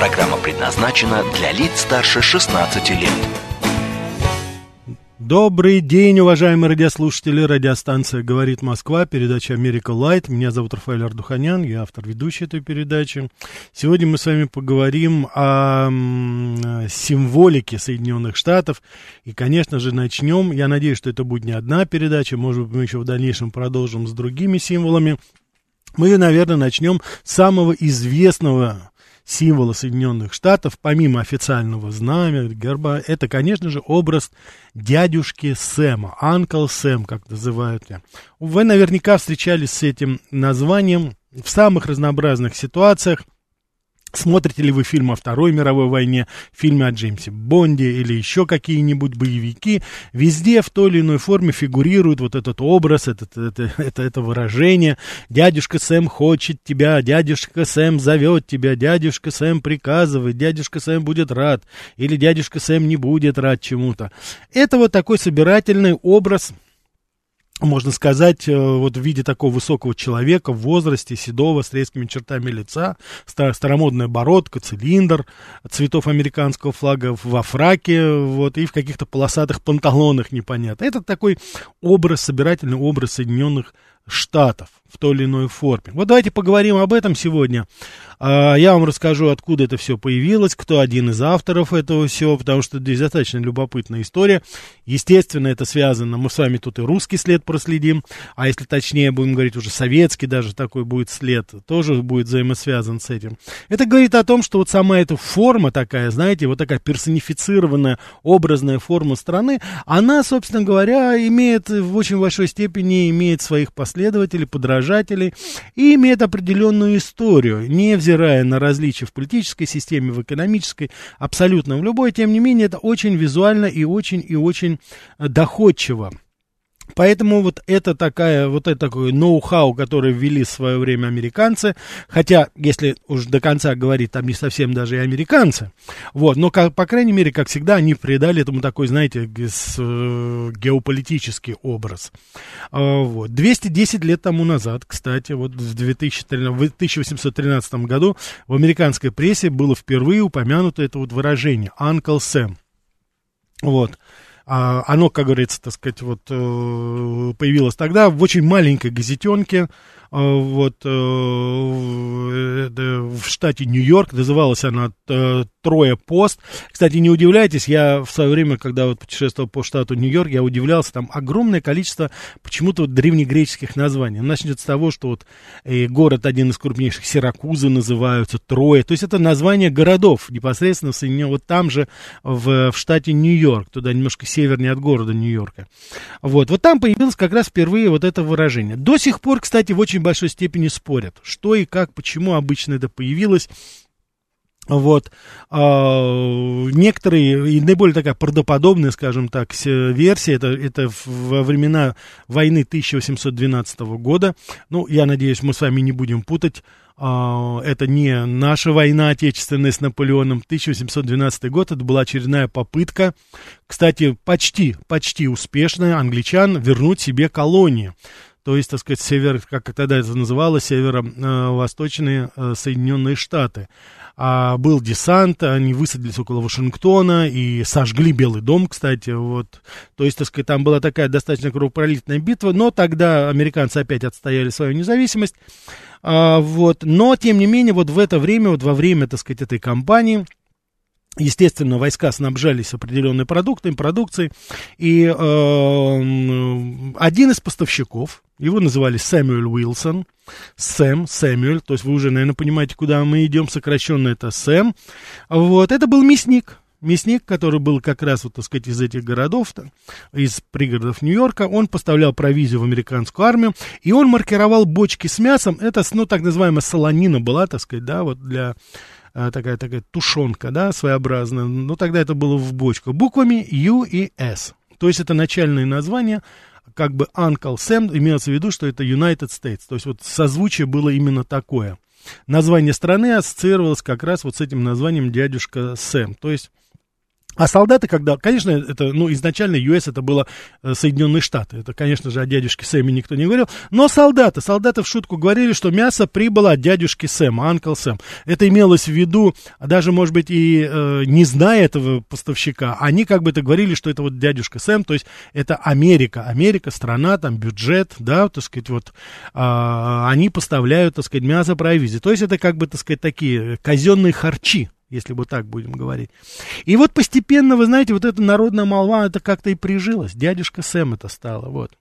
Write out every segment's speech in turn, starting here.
Программа предназначена для лиц старше 16 лет. Добрый день, уважаемые радиослушатели. Радиостанция «Говорит Москва», передача «Америка Лайт». Меня зовут Рафаэль Ардуханян, я автор ведущей этой передачи. Сегодня мы с вами поговорим о символике Соединенных Штатов. И, конечно же, начнем. Я надеюсь, что это будет не одна передача. Может быть, мы еще в дальнейшем продолжим с другими символами. Мы, наверное, начнем с самого известного символа Соединенных Штатов, помимо официального знамя, герба, это, конечно же, образ дядюшки Сэма, Uncle Сэм, как называют. Вы наверняка встречались с этим названием в самых разнообразных ситуациях, Смотрите ли вы фильмы о Второй мировой войне, фильмы о Джеймсе Бонде или еще какие-нибудь боевики, везде в той или иной форме фигурирует вот этот образ, этот, это, это, это выражение. Дядюшка Сэм хочет тебя, дядюшка Сэм зовет тебя, дядюшка Сэм приказывает, дядюшка Сэм будет рад, или дядюшка Сэм не будет рад чему-то. Это вот такой собирательный образ можно сказать, э, вот в виде такого высокого человека в возрасте, седого, с резкими чертами лица, старомодная бородка, цилиндр цветов американского флага во фраке, вот, и в каких-то полосатых панталонах непонятно. Это такой образ, собирательный образ Соединенных Штатов в той или иной форме. Вот давайте поговорим об этом сегодня. А, я вам расскажу, откуда это все появилось, кто один из авторов этого всего, потому что здесь достаточно любопытная история. Естественно, это связано, мы с вами тут и русский след проследим, а если точнее будем говорить уже советский даже такой будет след, тоже будет взаимосвязан с этим. Это говорит о том, что вот сама эта форма такая, знаете, вот такая персонифицированная образная форма страны, она, собственно говоря, имеет в очень большой степени имеет своих последователей, подражателей и имеет определенную историю, невзирая на различия в политической системе, в экономической, абсолютно в любой, тем не менее, это очень визуально и очень и очень э, доходчиво. Поэтому вот это такая, вот это такой ноу-хау, который ввели в свое время американцы, хотя, если уж до конца говорить, там не совсем даже и американцы, вот, но, как, по крайней мере, как всегда, они придали этому такой, знаете, э, геополитический образ. А, вот. 210 лет тому назад, кстати, вот в, 2013, в 1813 году в американской прессе было впервые упомянуто это вот выражение «Uncle Sam». Вот. А, оно, как говорится, так сказать, вот э, появилось тогда в очень маленькой газетенке, вот э, в штате Нью-Йорк, называлась она э, Трое пост. Кстати, не удивляйтесь, я в свое время, когда вот путешествовал по штату Нью-Йорк, я удивлялся, там огромное количество почему-то вот древнегреческих названий. Начнет с того, что вот э, город один из крупнейших, Сиракузы называются, Трое. То есть это название городов непосредственно в Соединенных, вот там же в, в штате Нью-Йорк, туда немножко севернее от города Нью-Йорка. Вот, вот там появилось как раз впервые вот это выражение. До сих пор, кстати, в очень очень большой степени спорят, что и как, почему обычно это появилось. Вот. А, некоторые, и наиболее такая правдоподобная, скажем так, версия, это, это во времена войны 1812 года. Ну, я надеюсь, мы с вами не будем путать. А, это не наша война отечественная с Наполеоном. 1812 год, это была очередная попытка, кстати, почти, почти успешная, англичан вернуть себе колонии то есть, так сказать, север, как тогда это называлось, северо-восточные э, Соединенные Штаты. А был десант, они высадились около Вашингтона и сожгли Белый дом, кстати, вот. То есть, так сказать, там была такая достаточно кровопролитная битва, но тогда американцы опять отстояли свою независимость. А, вот. Но, тем не менее, вот в это время, вот во время, так сказать, этой кампании, Естественно, войска снабжались определенной продуктами, продукцией, и э, один из поставщиков, его называли Сэмюэль Уилсон, Сэм, Сэмюэль, то есть вы уже, наверное, понимаете, куда мы идем, сокращенно это Сэм, вот, это был мясник, мясник, который был как раз, вот, так сказать, из этих городов, из пригородов Нью-Йорка, он поставлял провизию в американскую армию, и он маркировал бочки с мясом, это, ну, так называемая солонина была, так сказать, да, вот для такая, такая тушенка, да, своеобразная, но тогда это было в бочках, буквами U и S. То есть это начальные названия, как бы Uncle Sam, имелось в виду, что это United States. То есть вот созвучие было именно такое. Название страны ассоциировалось как раз вот с этим названием дядюшка Сэм. То есть а солдаты, когда, конечно, это, ну, изначально US это было э, Соединенные Штаты. Это, конечно же, о дядюшке Сэме никто не говорил. Но солдаты, солдаты в шутку говорили, что мясо прибыло от дядюшки Сэма, Анкл Сэм. Это имелось в виду, даже, может быть, и э, не зная этого поставщика, они как бы это говорили, что это вот дядюшка Сэм, то есть это Америка. Америка, страна, там, бюджет, да, так сказать, вот, э, они поставляют, так сказать, мясо провизии. То есть это как бы, так сказать, такие казенные харчи, если бы так будем говорить. И вот постепенно, вы знаете, вот эта народная молва, это как-то и прижилась. Дядюшка Сэм это стало, вот.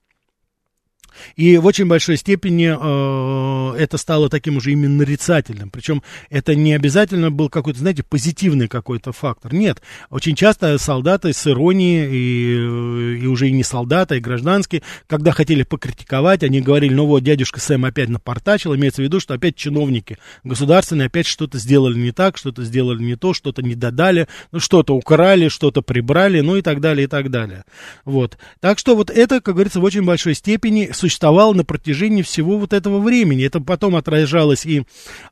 И в очень большой степени э, это стало таким уже именно нарицательным. Причем это не обязательно был какой-то, знаете, позитивный какой-то фактор. Нет, очень часто солдаты с иронией, и, и уже и не солдаты, и гражданские, когда хотели покритиковать, они говорили, ну вот, дядюшка Сэм опять напортачил, имеется в виду, что опять чиновники государственные опять что-то сделали не так, что-то сделали не то, что-то не додали, ну что-то украли, что-то прибрали, ну и так далее, и так далее. Вот. Так что вот это, как говорится, в очень большой степени существовал на протяжении всего вот этого времени. Это потом отражалось и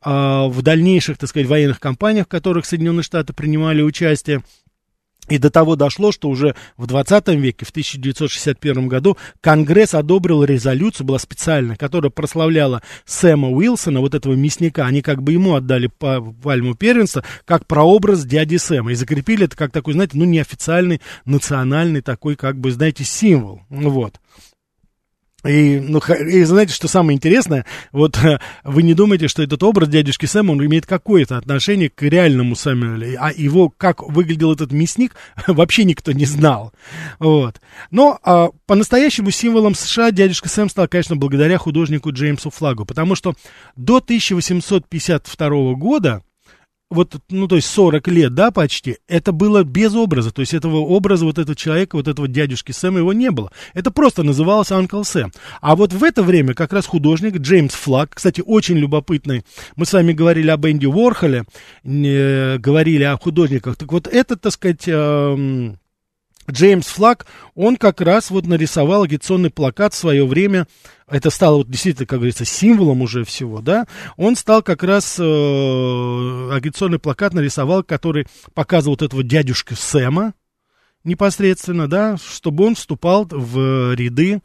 а, в дальнейших, так сказать, военных кампаниях, в которых Соединенные Штаты принимали участие. И до того дошло, что уже в 20 веке, в 1961 году, Конгресс одобрил резолюцию, была специальная, которая прославляла Сэма Уилсона, вот этого мясника. Они как бы ему отдали пальму первенства, как прообраз дяди Сэма. И закрепили это как такой, знаете, ну, неофициальный, национальный такой, как бы, знаете, символ. Вот. И, ну, и знаете, что самое интересное, вот вы не думаете, что этот образ дядюшки Сэма, он имеет какое-то отношение к реальному Сэмюэлю, а его, как выглядел этот мясник, вообще никто не знал, вот. Но а, по-настоящему символом США дядюшка Сэм стал, конечно, благодаря художнику Джеймсу Флагу, потому что до 1852 года вот, ну, то есть 40 лет, да, почти, это было без образа, то есть этого образа вот этого человека, вот этого дядюшки Сэма, его не было. Это просто называлось Анкл Сэм. А вот в это время как раз художник Джеймс Флаг, кстати, очень любопытный, мы с вами говорили об Энди Уорхоле, э, говорили о художниках, так вот это, так сказать, э, Джеймс Флаг, он как раз вот нарисовал агитационный плакат в свое время, это стало вот действительно, как говорится, символом уже всего, да, он стал как раз, э, агитационный плакат нарисовал, который показывал вот этого дядюшка Сэма, непосредственно, да, чтобы он вступал в ряды э,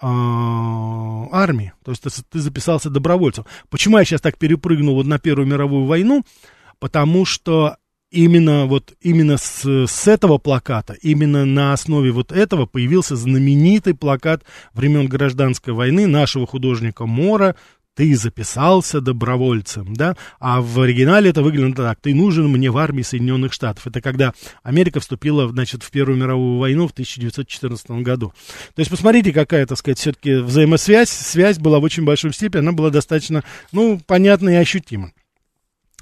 армии. То есть ты, ты записался добровольцем. Почему я сейчас так перепрыгнул вот на Первую мировую войну? Потому что именно вот именно с, с этого плаката, именно на основе вот этого появился знаменитый плакат времен гражданской войны нашего художника Мора ты записался добровольцем, да, а в оригинале это выглядит так, ты нужен мне в армии Соединенных Штатов. Это когда Америка вступила, значит, в Первую мировую войну в 1914 году. То есть, посмотрите, какая, так сказать, все-таки взаимосвязь, связь была в очень большом степени, она была достаточно, ну, понятна и ощутима.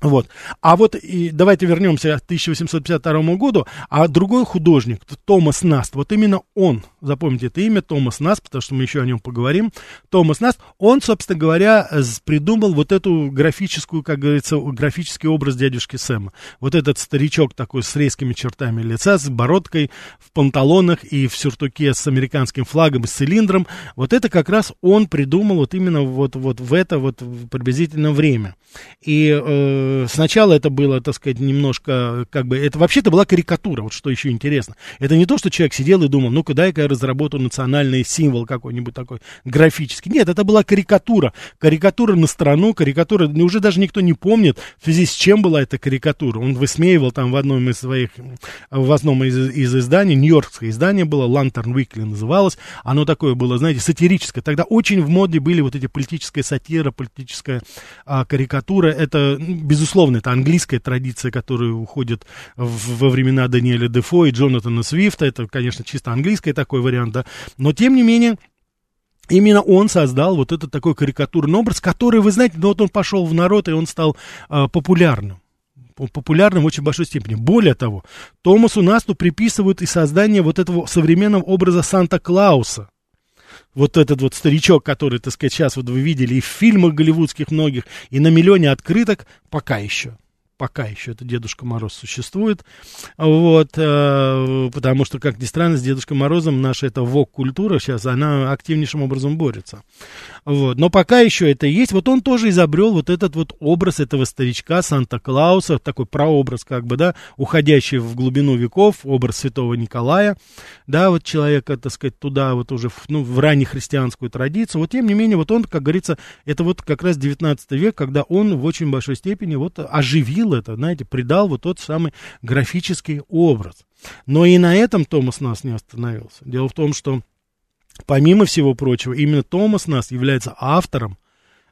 Вот. А вот и давайте вернемся к 1852 году, а другой художник, Томас Наст, вот именно он, запомните это имя, Томас Наст, потому что мы еще о нем поговорим, Томас Наст, он, собственно говоря, придумал вот эту графическую, как говорится, графический образ дядюшки Сэма. Вот этот старичок такой с резкими чертами лица, с бородкой, в панталонах и в сюртуке с американским флагом и с цилиндром, вот это как раз он придумал вот именно вот, вот в это вот приблизительно время. И э, сначала это было, так сказать, немножко, как бы, это вообще-то была карикатура, вот что еще интересно. Это не то, что человек сидел и думал, ну-ка, дай-ка я разработаю национальный символ какой-нибудь такой графический. Нет, это была карикатура. Карикатура на страну, карикатура, ну, уже даже никто не помнит, в связи с чем была эта карикатура. Он высмеивал там в одном из своих, в одном из, из изданий, нью-йоркское издание было, Lantern Weekly называлось, оно такое было, знаете, сатирическое. Тогда очень в моде были вот эти политическая сатира, политическая а, карикатура. Это, без безусловно, это английская традиция, которая уходит в, во времена Даниэля Дефо и Джонатана Свифта. Это, конечно, чисто английский такой вариант, да. Но, тем не менее, Именно он создал вот этот такой карикатурный образ, который, вы знаете, ну вот он пошел в народ, и он стал э, популярным популярным в очень большой степени. Более того, Томасу Насту приписывают и создание вот этого современного образа Санта-Клауса вот этот вот старичок, который, так сказать, сейчас вот вы видели и в фильмах голливудских многих, и на миллионе открыток, пока еще. Пока еще это Дедушка Мороз существует, вот, э, потому что, как ни странно, с Дедушкой Морозом наша эта вок-культура сейчас, она активнейшим образом борется, вот, но пока еще это есть, вот он тоже изобрел вот этот вот образ этого старичка Санта-Клауса, такой прообраз, как бы, да, уходящий в глубину веков, образ святого Николая, да, вот человека, так сказать, туда вот уже, в, ну, в раннехристианскую традицию, вот, тем не менее, вот он, как говорится, это вот как раз 19 век, когда он в очень большой степени вот оживил это, знаете, придал вот тот самый графический образ. Но и на этом Томас Нас не остановился. Дело в том, что помимо всего прочего, именно Томас Нас является автором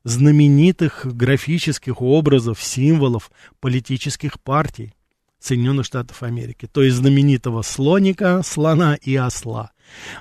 знаменитых графических образов, символов политических партий Соединенных Штатов Америки. То есть знаменитого слоника, слона и осла.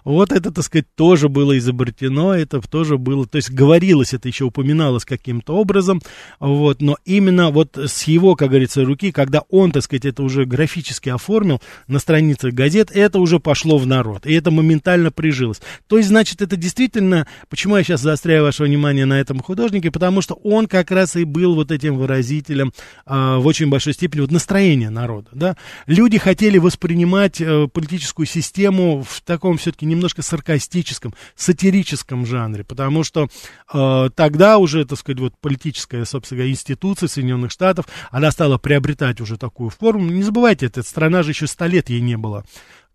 Вот это, так сказать, тоже было изобретено, это тоже было, то есть говорилось, это еще упоминалось каким-то образом, вот, но именно вот с его, как говорится, руки, когда он, так сказать, это уже графически оформил на страницах газет, это уже пошло в народ, и это моментально прижилось. То есть, значит, это действительно, почему я сейчас заостряю ваше внимание на этом художнике, потому что он как раз и был вот этим выразителем а, в очень большой степени вот настроения народа, да. Люди хотели воспринимать а, политическую систему в таком таком все-таки немножко саркастическом, сатирическом жанре, потому что э, тогда уже, так сказать, вот политическая, собственно говоря, институция Соединенных Штатов, она стала приобретать уже такую форму. Не забывайте, эта страна же еще сто лет ей не было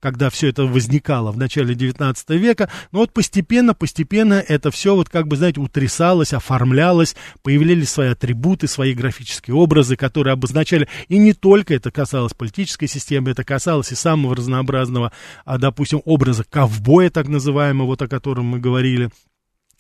когда все это возникало в начале 19 века, но вот постепенно, постепенно это все вот как бы, знаете, утрясалось, оформлялось, появлялись свои атрибуты, свои графические образы, которые обозначали, и не только это касалось политической системы, это касалось и самого разнообразного, а, допустим, образа ковбоя, так называемого, вот о котором мы говорили,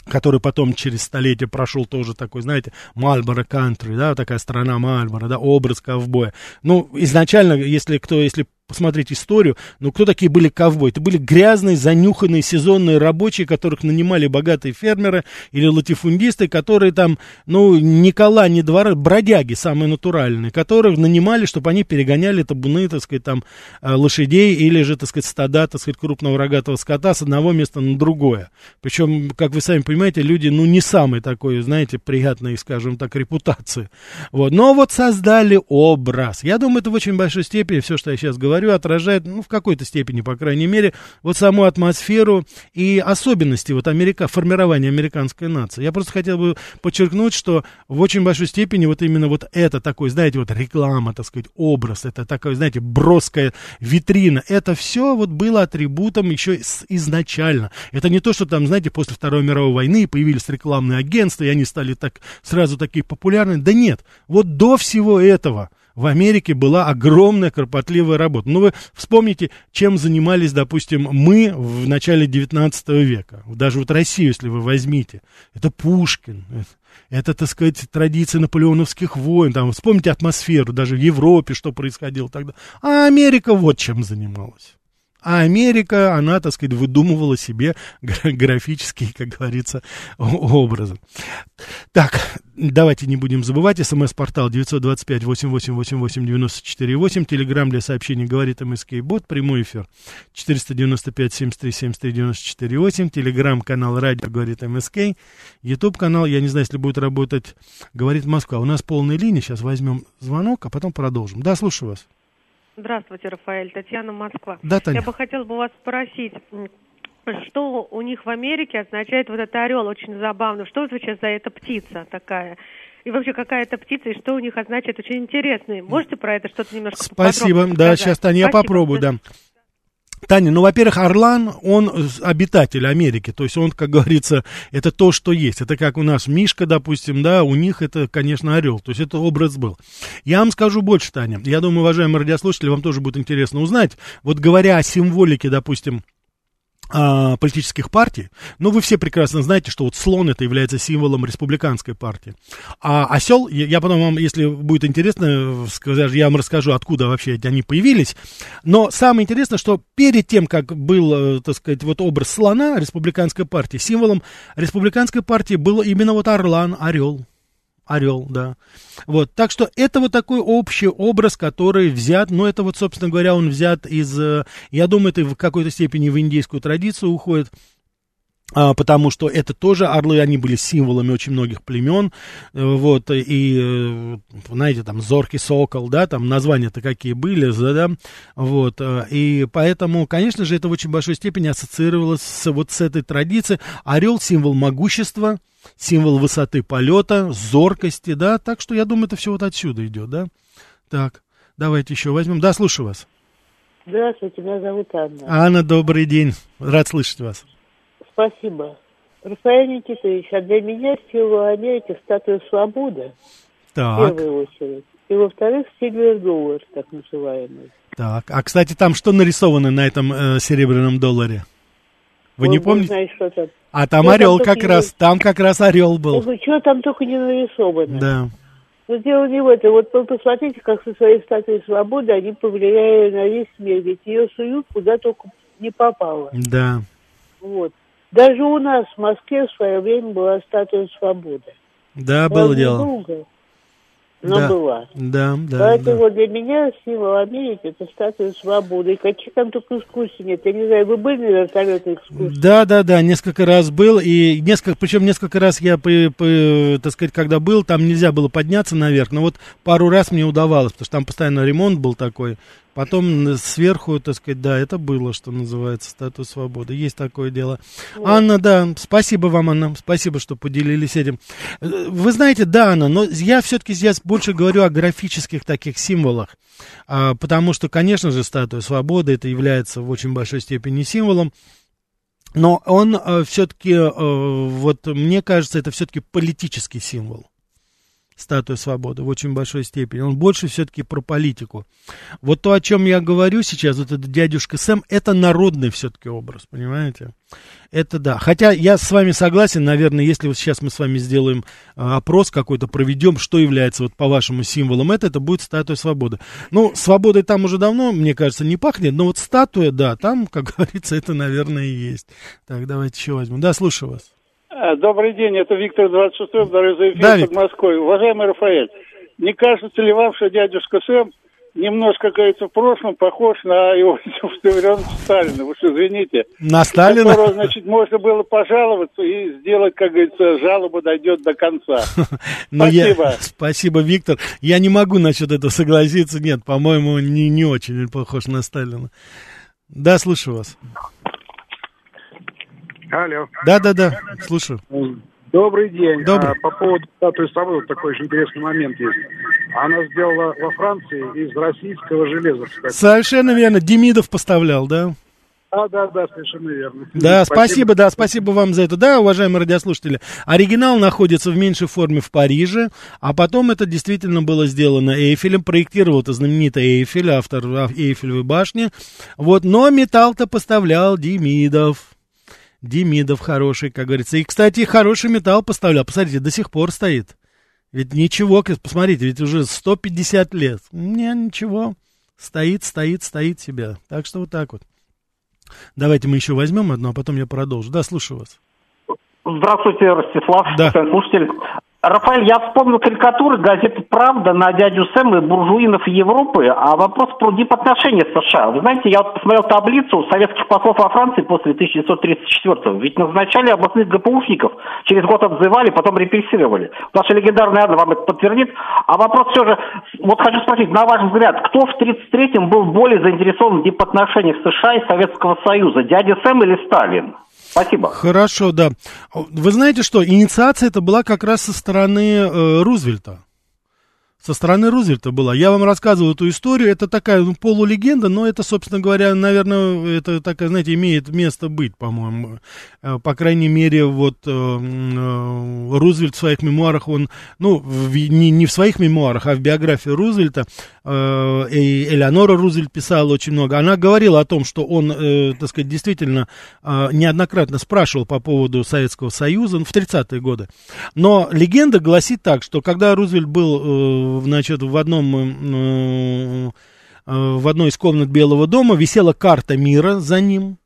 который потом через столетие прошел тоже такой, знаете, Мальборо Кантри, да, такая страна Мальборо, да, образ ковбоя. Ну, изначально, если кто, если посмотреть историю, ну, кто такие были ковбои? Это были грязные, занюханные сезонные рабочие, которых нанимали богатые фермеры или латифундисты, которые там, ну, ни кола, ни двора, бродяги самые натуральные, которых нанимали, чтобы они перегоняли табуны, так сказать, там, э, лошадей или же, так сказать, стада, так сказать, крупного рогатого скота с одного места на другое. Причем, как вы сами понимаете, люди, ну, не самые такой, знаете, приятной, скажем так, репутации. Вот. Но вот создали образ. Я думаю, это в очень большой степени все, что я сейчас говорю, говорю, отражает, ну, в какой-то степени, по крайней мере, вот саму атмосферу и особенности вот Америка, формирования американской нации. Я просто хотел бы подчеркнуть, что в очень большой степени вот именно вот это такой, знаете, вот реклама, так сказать, образ, это такая, знаете, броская витрина, это все вот было атрибутом еще изначально. Это не то, что там, знаете, после Второй мировой войны появились рекламные агентства, и они стали так сразу такие популярны. Да нет, вот до всего этого в Америке была огромная кропотливая работа. Ну, вы вспомните, чем занимались, допустим, мы в начале 19 века. Даже вот Россию, если вы возьмите. Это Пушкин, это, так сказать, традиции наполеоновских войн. Там, вспомните атмосферу, даже в Европе, что происходило тогда. А Америка вот чем занималась. А Америка, она, так сказать, выдумывала себе графические, как говорится, образы. Так, давайте не будем забывать. СМС-портал 925-8888-94-8. Телеграмм для сообщений говорит МСК Бот. Прямой эфир 495-73-73-94-8. Телеграмм-канал радио говорит МСК. Ютуб-канал, я не знаю, если будет работать, говорит Москва. У нас полная линия. Сейчас возьмем звонок, а потом продолжим. Да, слушаю вас. Здравствуйте, Рафаэль. Татьяна, Москва. Да, Таня. Я бы хотела бы вас спросить, что у них в Америке означает вот этот орел, очень забавно. Что это сейчас за эта птица такая? И вообще, какая это птица, и что у них означает, очень интересно. Можете про это что-то немножко Спасибо, да, сейчас, Таня, я попробую, да. Таня, ну, во-первых, Орлан, он обитатель Америки, то есть он, как говорится, это то, что есть. Это как у нас Мишка, допустим, да, у них это, конечно, орел, то есть это образ был. Я вам скажу больше, Таня, я думаю, уважаемые радиослушатели, вам тоже будет интересно узнать, вот говоря о символике, допустим, политических партий, но вы все прекрасно знаете, что вот слон это является символом республиканской партии. А осел, я, потом вам, если будет интересно, сказать, я вам расскажу, откуда вообще они появились. Но самое интересное, что перед тем, как был, э, так сказать, вот образ слона республиканской партии, символом республиканской партии был именно вот орлан, орел. Орел, да. Вот, так что это вот такой общий образ, который взят, ну, это вот, собственно говоря, он взят из, э, я думаю, это в какой-то степени в индийскую традицию уходит, потому что это тоже орлы, они были символами очень многих племен, э, вот, и, э, знаете, там, зоркий сокол, да, там названия-то какие были, да, вот, э, и поэтому, конечно же, это в очень большой степени ассоциировалось с, вот с этой традицией. Орел — символ могущества, символ высоты полета, зоркости, да, так что я думаю, это все вот отсюда идет, да. Так, давайте еще возьмем, да, слушаю вас. Здравствуйте, меня зовут Анна. Анна, добрый день, рад слышать вас. Спасибо. Рафаэль Никитович, а для меня символ Америки статуя свободы. Так. В первую очередь. И во-вторых, сильвер доллар, так называемый. Так, а кстати, там что нарисовано на этом э, серебряном долларе? Вы Ой, не бог помните? знает, что там. А там Ну, там орел только как не- раз, там как раз орел был. что там только не нарисовано. Да. Но дело не в этом. Вот посмотрите, как со своей статуей свободы они повлияли на весь мир. Ведь ее суют куда только не попало. Да. Вот. Даже у нас в Москве в свое время была статуя свободы. Да, было Правда, дело. долго, но да. была. Да, да, Поэтому да. для меня символ Америки это статуя свободы. И каких там только экскурсий нет. Я не знаю, вы были на вертолетной экскурсии? Да, да, да, несколько раз был, и несколько, причем несколько раз я, по, по- так сказать, когда был, там нельзя было подняться наверх, но вот пару раз мне удавалось, потому что там постоянно ремонт был такой. Потом сверху, так сказать, да, это было, что называется, статуя свободы. Есть такое дело. Анна, да, спасибо вам, Анна, спасибо, что поделились этим. Э, Вы знаете, да, Анна, но я все-таки здесь больше говорю о графических таких символах. А, потому что, конечно же, статуя свободы это является в очень большой степени символом. Но он все-таки, вот мне кажется, это все-таки политический символ. Статуя свободы в очень большой степени. Он больше все-таки про политику. Вот то, о чем я говорю сейчас, вот этот дядюшка Сэм, это народный все-таки образ, понимаете? Это да. Хотя я с вами согласен, наверное, если вот сейчас мы с вами сделаем а, опрос какой-то, проведем, что является вот по-вашему символом это, это будет статуя свободы. Ну, свободой там уже давно, мне кажется, не пахнет, но вот статуя, да, там, как говорится, это, наверное, и есть. Так, давайте еще возьмем. Да, слушаю вас. А, Добрый день, это Виктор 26 благодарю за эфир Да, под. Москвой. Уважаемый Рафаэль, не кажется ли вам, что дядюшка Сэм немножко, говорится, в прошлом похож на его Виссарионовича Сталина? Вы что, извините. На Сталина? Которого, значит, можно было пожаловаться и сделать, как говорится, жалоба дойдет до конца. Ну, я- Спасибо. спасибо, Виктор. Я не могу насчет этого согласиться. Нет, по-моему, не, не очень похож на Сталина. Да, слушаю вас. Алло. Да, да, да, слушаю. Добрый день. Добрый. А, по поводу статуи свободы такой очень интересный момент есть. Она сделала во Франции из российского железа, кстати. Совершенно верно. Демидов поставлял, да? А, да, да, совершенно верно. Да, спасибо, да, спасибо вам за это. Да, уважаемые радиослушатели, оригинал находится в меньшей форме в Париже, а потом это действительно было сделано Эйфелем, проектировал это знаменитый Эйфель, автор Эйфелевой башни. Вот, но металл-то поставлял Демидов. Демидов хороший, как говорится. И, кстати, хороший металл поставлял. Посмотрите, до сих пор стоит. Ведь ничего, посмотрите, ведь уже 150 лет. Не, ничего. Стоит, стоит, стоит себя. Так что вот так вот. Давайте мы еще возьмем одну, а потом я продолжу. Да, слушаю вас. Здравствуйте, Ростислав, Да. слушатель. Рафаэль, я вспомнил карикатуры газеты «Правда» на дядю Сэма и буржуинов Европы, а вопрос про дипотношения США. Вы знаете, я вот посмотрел таблицу советских послов во Франции после 1934-го. Ведь назначали областных ГПУшников, через год отзывали, потом репрессировали. Ваша легендарная Анна вам это подтвердит. А вопрос все же, вот хочу спросить, на ваш взгляд, кто в 1933-м был более заинтересован в дипотношениях США и Советского Союза, дядя Сэм или Сталин? Спасибо. Хорошо, да. Вы знаете что, инициация это была как раз со стороны э, Рузвельта. Со стороны Рузвельта была. Я вам рассказывал эту историю. Это такая ну, полулегенда, но это, собственно говоря, наверное, это такая, знаете, имеет место быть, по-моему. Э, По крайней мере, вот э, э, Рузвельт в своих мемуарах, он, ну, в- не, не в своих мемуарах, а в биографии Рузвельта, э, и Элеонора Рузвельт писала очень много. Она говорила о том, что он, э, так сказать, действительно э, неоднократно спрашивал по поводу Советского Союза ну, в 30-е годы. Но легенда гласит так, что когда Рузвельт был, значит, в одном... э, э, в одной из комнат Белого дома висела карта мира за ним,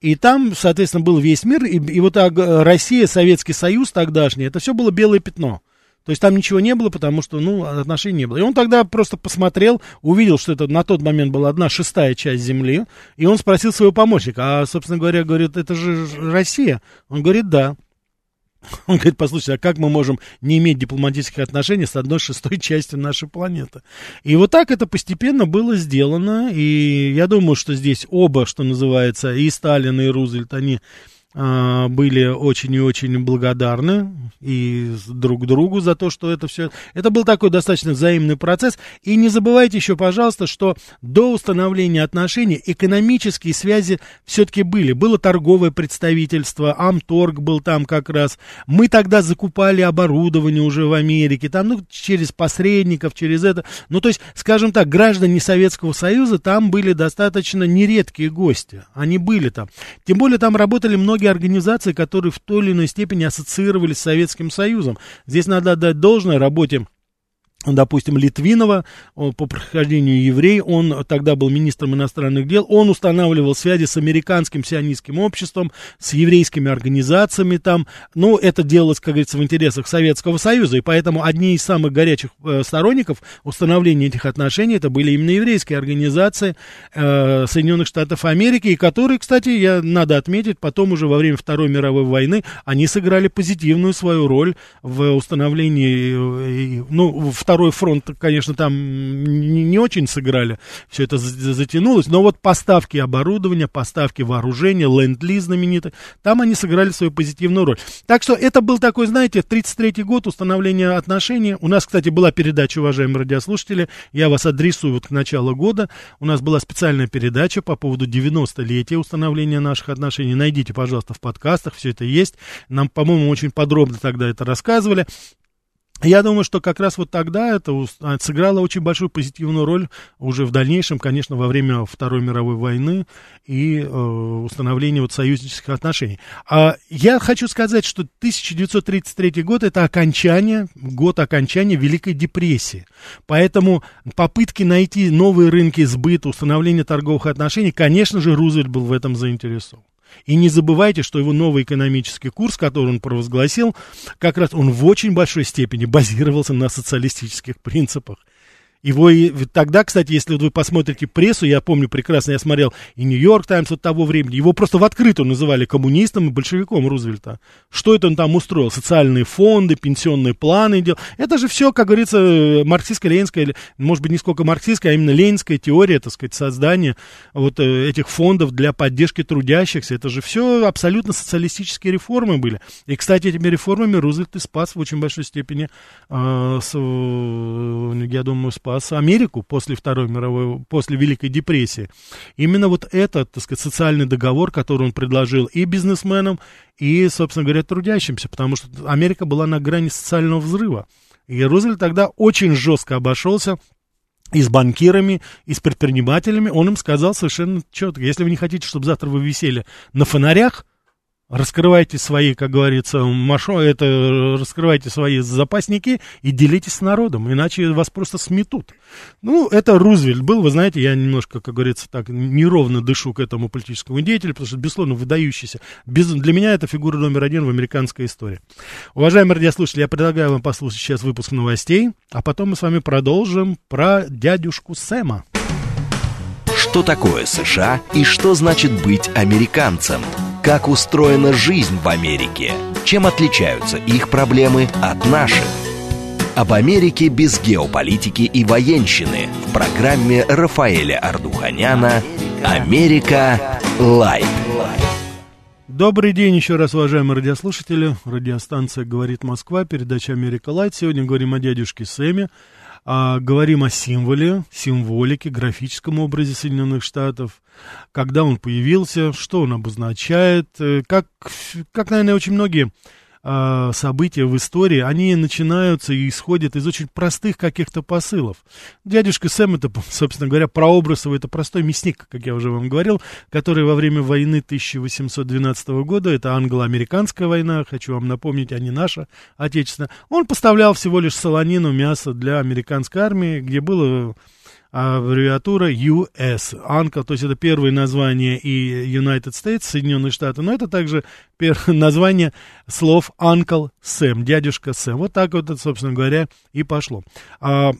и там, соответственно, был весь мир, и, и вот Россия, Советский Союз тогдашний, это все было белое пятно. То есть там ничего не было, потому что, ну, отношений не было. И он тогда просто посмотрел, увидел, что это на тот момент была одна шестая часть земли, и он спросил своего помощника, а, собственно говоря, говорит, это же Россия. Он говорит, да. Он говорит, послушайте, а как мы можем не иметь дипломатических отношений с одной шестой частью нашей планеты? И вот так это постепенно было сделано, и я думаю, что здесь оба, что называется, и Сталин, и Рузвельт, они были очень и очень благодарны и друг другу за то, что это все... Это был такой достаточно взаимный процесс. И не забывайте еще, пожалуйста, что до установления отношений экономические связи все-таки были. Было торговое представительство, Амторг был там как раз. Мы тогда закупали оборудование уже в Америке, там, ну, через посредников, через это. Ну, то есть, скажем так, граждане Советского Союза там были достаточно нередкие гости. Они были там. Тем более там работали многие многие организации, которые в той или иной степени ассоциировались с Советским Союзом. Здесь надо отдать должное работе допустим, Литвинова, по прохождению еврей, он тогда был министром иностранных дел, он устанавливал связи с американским сионистским обществом, с еврейскими организациями там, ну, это делалось, как говорится, в интересах Советского Союза, и поэтому одни из самых горячих э, сторонников установления этих отношений, это были именно еврейские организации э, Соединенных Штатов Америки, и которые, кстати, я, надо отметить, потом уже во время Второй мировой войны, они сыграли позитивную свою роль в установлении, э, ну, в второй фронт, конечно, там не, не очень сыграли, все это затянулось, но вот поставки оборудования, поставки вооружения, ленд-лиз знаменитый, там они сыграли свою позитивную роль. Так что это был такой, знаете, 33-й год установления отношений. У нас, кстати, была передача, уважаемые радиослушатели, я вас адресую вот к началу года. У нас была специальная передача по поводу 90-летия установления наших отношений. Найдите, пожалуйста, в подкастах, все это есть. Нам, по-моему, очень подробно тогда это рассказывали. Я думаю, что как раз вот тогда это а, сыграло очень большую позитивную роль уже в дальнейшем, конечно, во время Второй мировой войны и э, установления вот союзнических отношений. А я хочу сказать, что 1933 год это окончание, год окончания Великой депрессии. Поэтому попытки найти новые рынки сбыта, установления торговых отношений, конечно же, Рузвельт был в этом заинтересован. И не забывайте, что его новый экономический курс, который он провозгласил, как раз он в очень большой степени базировался на социалистических принципах. Его и тогда, кстати, если вы посмотрите прессу, я помню прекрасно, я смотрел и Нью-Йорк Таймс от того времени, его просто в открытую называли коммунистом и большевиком Рузвельта. Что это он там устроил? Социальные фонды, пенсионные планы делал. Это же все, как говорится, марксистско-ленинская, может быть, не сколько марксистская, а именно ленинская теория, так сказать, создания вот э, этих фондов для поддержки трудящихся. Это же все абсолютно социалистические реформы были. И, кстати, этими реформами Рузвельт и спас в очень большой степени, с, э, я думаю, спас спас Америку после Второй мировой, после Великой депрессии. Именно вот этот, так сказать, социальный договор, который он предложил и бизнесменам, и, собственно говоря, трудящимся, потому что Америка была на грани социального взрыва. И Рузвельт тогда очень жестко обошелся и с банкирами, и с предпринимателями. Он им сказал совершенно четко, если вы не хотите, чтобы завтра вы висели на фонарях, Раскрывайте свои, как говорится, машо, это, раскрывайте свои запасники и делитесь с народом, иначе вас просто сметут. Ну, это Рузвельт был, вы знаете, я немножко, как говорится, так неровно дышу к этому политическому деятелю, потому что, безусловно, выдающийся. Без, для меня это фигура номер один в американской истории. Уважаемые радиослушатели, я предлагаю вам послушать сейчас выпуск новостей, а потом мы с вами продолжим про дядюшку Сэма. Что такое США и что значит быть американцем? Как устроена жизнь в Америке? Чем отличаются их проблемы от наших? Об Америке без геополитики и военщины в программе Рафаэля Ардуханяна «Америка. Лайт». Добрый день еще раз, уважаемые радиослушатели. Радиостанция «Говорит Москва», передача «Америка Лайт». Сегодня говорим о дядюшке Сэме, а, говорим о символе, символике, графическом образе Соединенных Штатов, когда он появился, что он обозначает, э, как, как наверное, очень многие э, события в истории, они начинаются и исходят из очень простых каких-то посылов. Дядюшка Сэм, это, собственно говоря, прообраз его, это простой мясник, как я уже вам говорил, который во время войны 1812 года, это англо-американская война, хочу вам напомнить, а не наша отечественная, он поставлял всего лишь солонину, мясо для американской армии, где было аббревиатура US, Uncle, то есть это первое название и United States, Соединенные Штаты, но это также название слов Uncle Sam, дядюшка Сэм. Вот так вот собственно говоря, и пошло. А,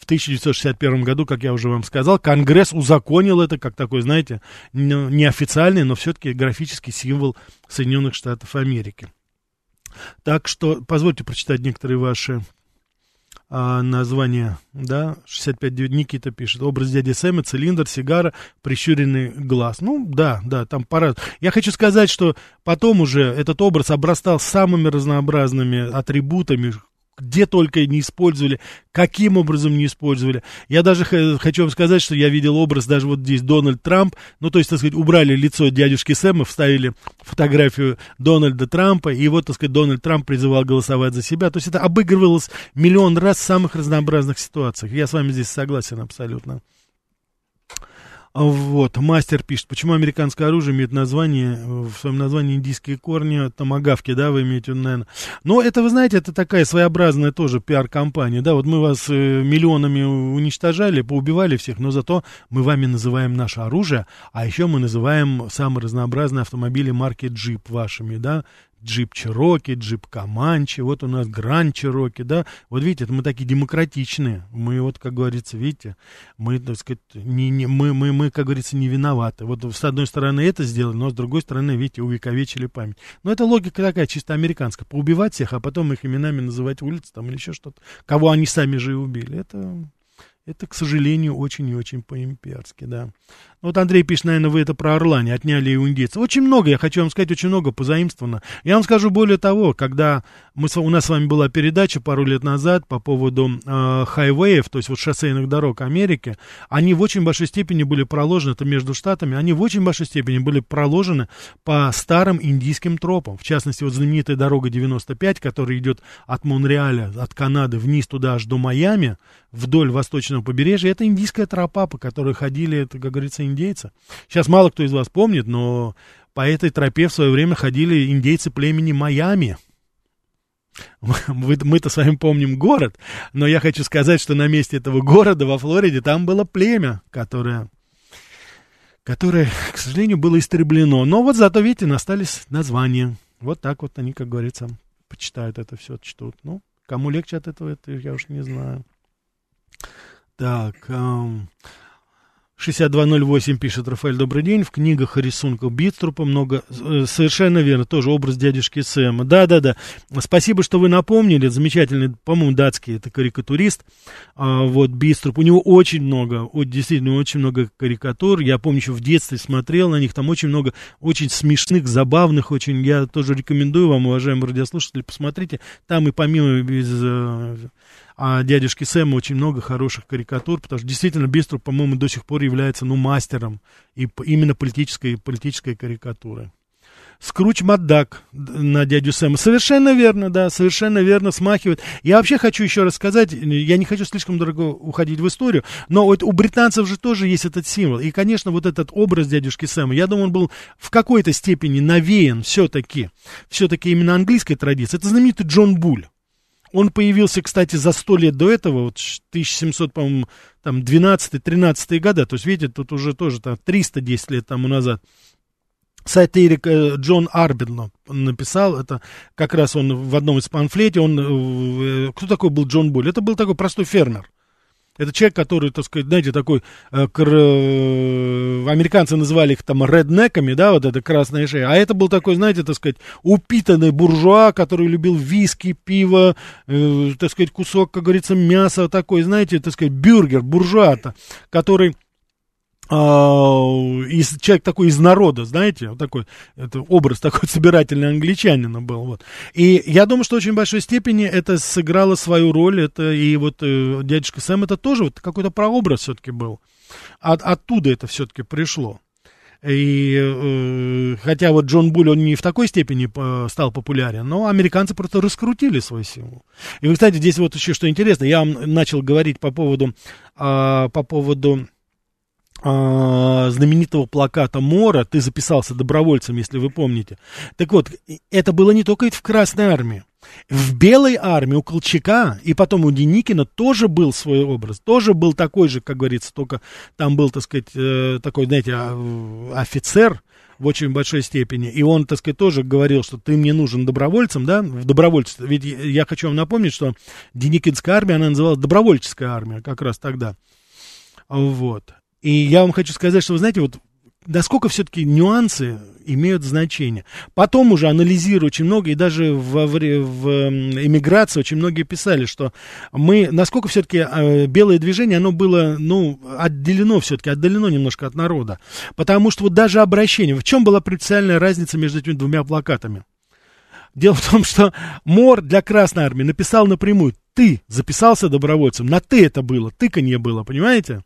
в 1961 году, как я уже вам сказал, Конгресс узаконил это как такой, знаете, неофициальный, но все-таки графический символ Соединенных Штатов Америки. Так что позвольте прочитать некоторые ваши а, названия, да, 65 Никита пишет, образ дяди Сэма, цилиндр, сигара, прищуренный глаз. Ну, да, да, там пора. Я хочу сказать, что потом уже этот образ обрастал самыми разнообразными атрибутами, где только не использовали, каким образом не использовали. Я даже хочу вам сказать, что я видел образ даже вот здесь Дональд Трамп, ну, то есть, так сказать, убрали лицо дядюшки Сэма, вставили фотографию Дональда Трампа, и вот, так сказать, Дональд Трамп призывал голосовать за себя. То есть это обыгрывалось миллион раз в самых разнообразных ситуациях. Я с вами здесь согласен абсолютно. Вот, мастер пишет, почему американское оружие имеет название, в своем названии индийские корни, томагавки, да, вы имеете, наверное. Но это, вы знаете, это такая своеобразная тоже пиар-компания, да, вот мы вас э, миллионами уничтожали, поубивали всех, но зато мы вами называем наше оружие, а еще мы называем самые разнообразные автомобили марки Jeep вашими, да, джип Чироки, джип Каманчи, вот у нас Гранд Чироки, да, вот видите, мы такие демократичные, мы вот, как говорится, видите, мы, так сказать, не, не, мы, мы, мы, как говорится, не виноваты. Вот с одной стороны это сделали, но с другой стороны, видите, увековечили память. Но это логика такая, чисто американская, поубивать всех, а потом их именами называть улицы там или еще что-то, кого они сами же и убили, это... Это, к сожалению, очень и очень по-имперски, да. Вот Андрей пишет, наверное, вы это про Орлане, отняли у индейцев. Очень много, я хочу вам сказать, очень много позаимствовано. Я вам скажу более того, когда мы, у нас с вами была передача пару лет назад по поводу э, хайвеев, то есть вот шоссейных дорог Америки, они в очень большой степени были проложены, это между штатами, они в очень большой степени были проложены по старым индийским тропам. В частности, вот знаменитая дорога 95, которая идет от Монреаля, от Канады вниз туда аж до Майами, вдоль восточного побережья, это индийская тропа, по которой ходили, это, как говорится, индейца. Сейчас мало кто из вас помнит, но по этой тропе в свое время ходили индейцы племени Майами. Мы-то с вами помним город, но я хочу сказать, что на месте этого города во Флориде там было племя, которое, которое, к сожалению, было истреблено. Но вот зато, видите, остались названия. Вот так вот они, как говорится, почитают это все, чтут. Ну, кому легче от этого, это я уж не знаю. Так, эм, 6208 пишет Рафаэль, добрый день. В книгах и рисунках Битструпа много... Э, совершенно верно, тоже образ дядюшки Сэма. Да-да-да. Спасибо, что вы напомнили. Замечательный, по-моему, датский, это карикатурист. А, вот, Битструп. У него очень много, вот, действительно, очень много карикатур. Я помню, еще в детстве смотрел на них. Там очень много, очень смешных, забавных очень. Я тоже рекомендую вам, уважаемые радиослушатели, посмотрите. Там и помимо без а дядюшки Сэма очень много хороших карикатур, потому что действительно Биструп, по-моему, до сих пор является, ну, мастером и именно политической, политической карикатуры. Скруч Маддак на дядю Сэма. Совершенно верно, да, совершенно верно смахивает. Я вообще хочу еще раз сказать, я не хочу слишком дорого уходить в историю, но вот у британцев же тоже есть этот символ. И, конечно, вот этот образ дядюшки Сэма, я думаю, он был в какой-то степени навеян все-таки, все-таки именно английской традиции. Это знаменитый Джон Буль. Он появился, кстати, за сто лет до этого, вот 1700, по-моему, там 12-13 года, то есть, видите, тут уже тоже там 310 лет тому назад. Сатирик э, Джон Арбин написал, это как раз он в одном из памфлете, он, э, кто такой был Джон Буль? Это был такой простой фермер, это человек, который, так сказать, знаете, такой, э, кр... Э, американцы называли их там реднеками, да, вот это красная шея. А это был такой, знаете, так сказать, упитанный буржуа, который любил виски, пиво, э, так сказать, кусок, как говорится, мяса такой, знаете, так сказать, бюргер, буржуа-то, который из, человек такой из народа, знаете, вот такой, это образ такой собирательный англичанина был, вот. И я думаю, что в очень большой степени это сыграло свою роль, это и вот э, дядюшка Сэм, это тоже вот какой-то прообраз все-таки был. От, оттуда это все-таки пришло. И э, хотя вот Джон Буль, он не в такой степени по, стал популярен, но американцы просто раскрутили свой символ. И, кстати, здесь вот еще что интересно, я вам начал говорить по поводу, э, по поводу а, знаменитого плаката Мора «Ты записался добровольцем», если вы помните. Так вот, это было не только в Красной Армии. В Белой армии у Колчака и потом у Деникина тоже был свой образ, тоже был такой же, как говорится, только там был, так сказать, э, такой, знаете, а, офицер, в очень большой степени. И он, так сказать, тоже говорил, что ты мне нужен добровольцем, да, в добровольстве. Ведь я хочу вам напомнить, что Деникинская армия, она называлась добровольческая армия как раз тогда. Вот. И я вам хочу сказать, что, вы знаете, вот насколько все-таки нюансы имеют значение. Потом уже анализируя очень много, и даже в, в, в эмиграции очень многие писали, что мы, насколько все-таки э, белое движение, оно было, ну, отделено все-таки, отдалено немножко от народа. Потому что вот даже обращение, в чем была принципиальная разница между этими двумя плакатами? Дело в том, что Мор для Красной Армии написал напрямую, ты записался добровольцем, на ты это было, тыканье было, понимаете?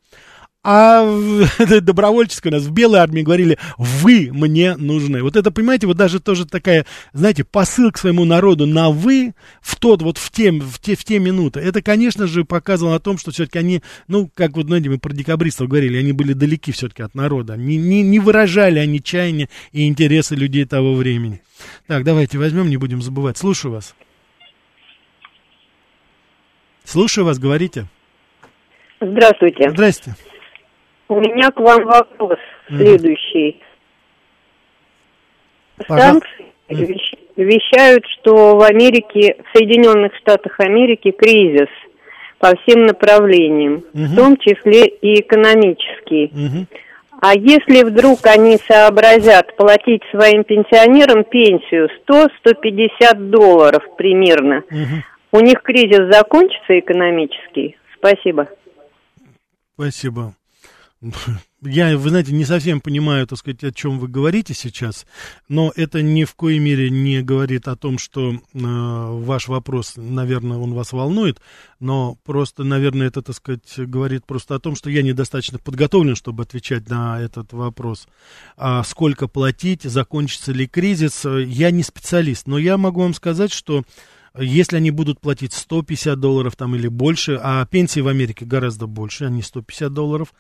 А добровольческой у нас в Белой армии говорили, вы мне нужны. Вот это, понимаете, вот даже тоже такая, знаете, посыл к своему народу на вы в тот, вот в те, в те, в те минуты. Это, конечно же, показывало о том, что все-таки они, ну, как вот, знаете, мы про декабристов говорили, они были далеки все-таки от народа. Не, не, не выражали они чаяния и интересы людей того времени. Так, давайте возьмем, не будем забывать. Слушаю вас. Слушаю вас, говорите. Здравствуйте. Здрасте. У меня к вам вопрос следующий. Станции вещают, что в Америке, в Соединенных Штатах Америки кризис по всем направлениям, угу. в том числе и экономический. Угу. А если вдруг они сообразят платить своим пенсионерам пенсию 100-150 долларов примерно, угу. у них кризис закончится экономический? Спасибо. Спасибо. Я, вы знаете, не совсем понимаю, так сказать, о чем вы говорите сейчас, но это ни в коей мере не говорит о том, что э, ваш вопрос, наверное, он вас волнует, но просто, наверное, это, так сказать, говорит просто о том, что я недостаточно подготовлен, чтобы отвечать на этот вопрос. А сколько платить, закончится ли кризис, я не специалист, но я могу вам сказать, что если они будут платить 150 долларов там или больше, а пенсии в Америке гораздо больше, а не 150 долларов,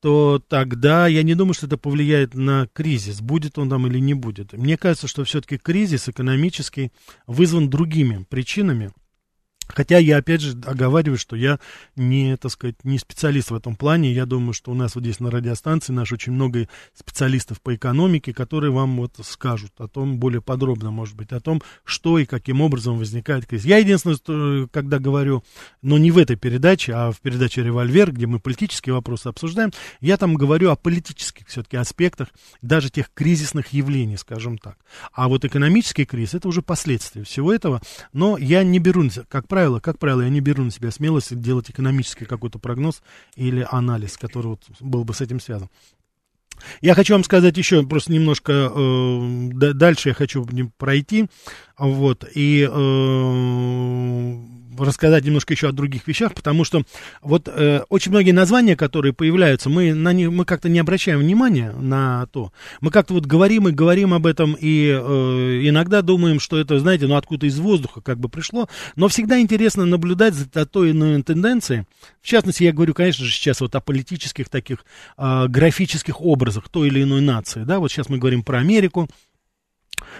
то тогда я не думаю, что это повлияет на кризис, будет он там или не будет. Мне кажется, что все-таки кризис экономический вызван другими причинами, Хотя я, опять же, оговариваю, что я не, так сказать, не специалист в этом плане. Я думаю, что у нас вот здесь на радиостанции наш очень много специалистов по экономике, которые вам вот скажут о том, более подробно, может быть, о том, что и каким образом возникает кризис. Я единственное, что, когда говорю, но не в этой передаче, а в передаче «Револьвер», где мы политические вопросы обсуждаем, я там говорю о политических все-таки аспектах, даже тех кризисных явлений, скажем так. А вот экономический кризис, это уже последствия всего этого, но я не беру, как правило, правило, как правило, я не беру на себя смелость делать экономический какой-то прогноз или анализ, который вот был бы с этим связан. Я хочу вам сказать еще просто немножко э, дальше я хочу пройти, вот и э, рассказать немножко еще о других вещах, потому что вот э, очень многие названия, которые появляются, мы на них мы как-то не обращаем внимания на то. Мы как-то вот говорим и говорим об этом, и э, иногда думаем, что это, знаете, ну откуда из воздуха как бы пришло. Но всегда интересно наблюдать за той иной тенденцией. В частности, я говорю, конечно же, сейчас вот о политических таких э, графических образах той или иной нации. Да, вот сейчас мы говорим про Америку,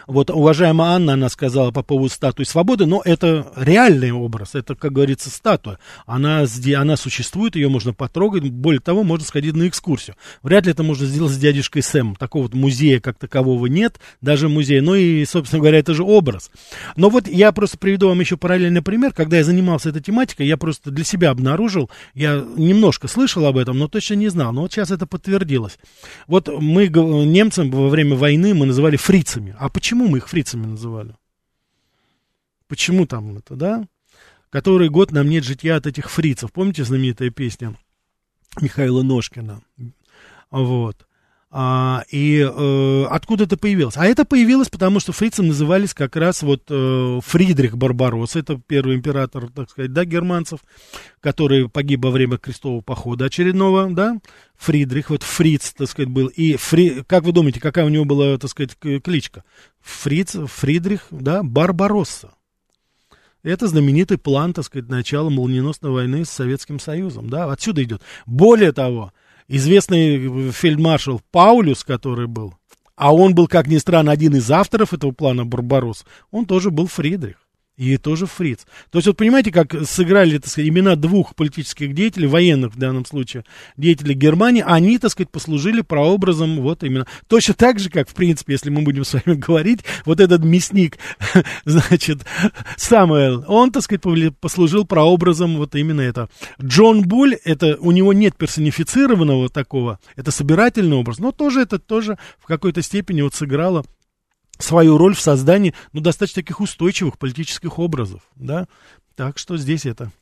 вот уважаемая Анна, она сказала по поводу статуи свободы, но это реальный образ, это, как говорится, статуя. Она, она существует, ее можно потрогать, более того, можно сходить на экскурсию. Вряд ли это можно сделать с дядюшкой Сэм. Такого вот музея как такового нет, даже музея. Ну и, собственно говоря, это же образ. Но вот я просто приведу вам еще параллельный пример. Когда я занимался этой тематикой, я просто для себя обнаружил, я немножко слышал об этом, но точно не знал. Но вот сейчас это подтвердилось. Вот мы немцам во время войны мы называли фрицами. А почему мы их фрицами называли? Почему там это, да? Который год нам нет житья от этих фрицев. Помните знаменитая песня Михаила Ножкина? Вот. А, и э, откуда это появилось? А это появилось, потому что фрицем назывались как раз вот э, Фридрих Барбарос, это первый император, так сказать, да, германцев, который погиб во время крестового похода очередного, да, Фридрих, вот Фриц, так сказать, был, и Фри, как вы думаете, какая у него была, так сказать, кличка? Фриц, Фридрих, да, Барбаросса. Это знаменитый план, так сказать, начала молниеносной войны с Советским Союзом, да, отсюда идет. Более того, известный фельдмаршал Паулюс, который был, а он был, как ни странно, один из авторов этого плана Барбарос, он тоже был Фридрих. И тоже Фриц. То есть, вот понимаете, как сыграли, так сказать, имена двух политических деятелей, военных в данном случае, деятелей Германии, они, так сказать, послужили прообразом вот именно. Точно так же, как, в принципе, если мы будем с вами говорить, вот этот мясник, значит, Самуэл, он, так сказать, послужил прообразом вот именно это. Джон Буль, это, у него нет персонифицированного такого, это собирательный образ, но тоже это тоже в какой-то степени вот сыграло свою роль в создании, ну, достаточно таких устойчивых политических образов, да, так что здесь это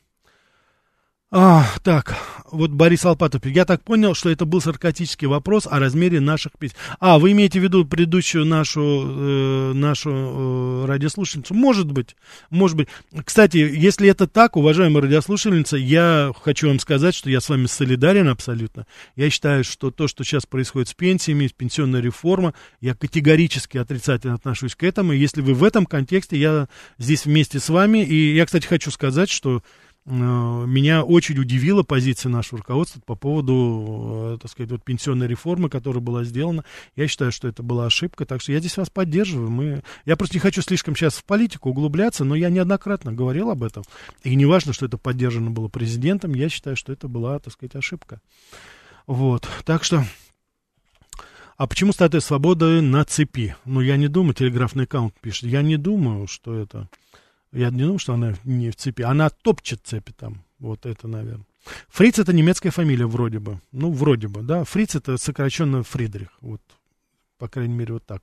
а, так, вот Борис Алпатов, я так понял, что это был саркастический вопрос о размере наших писем. А, вы имеете в виду предыдущую нашу, э, нашу э, радиослушательницу? Может быть, может быть. Кстати, если это так, уважаемая радиослушательница, я хочу вам сказать, что я с вами солидарен абсолютно. Я считаю, что то, что сейчас происходит с пенсиями, пенсионная реформа, я категорически отрицательно отношусь к этому. Если вы в этом контексте, я здесь вместе с вами. И я, кстати, хочу сказать, что меня очень удивила позиция нашего руководства по поводу, э, так сказать, вот пенсионной реформы, которая была сделана. Я считаю, что это была ошибка, так что я здесь вас поддерживаю. Мы... Я просто не хочу слишком сейчас в политику углубляться, но я неоднократно говорил об этом. И не важно, что это поддержано было президентом, я считаю, что это была, так сказать, ошибка. Вот, так что... А почему статуя свободы на цепи? Ну, я не думаю, телеграфный аккаунт пишет. Я не думаю, что это... Я не думаю, что она не в цепи. Она топчет цепи там. Вот это, наверное. Фриц это немецкая фамилия вроде бы. Ну, вроде бы, да. Фриц это сокращенно Фридрих. Вот. По крайней мере, вот так.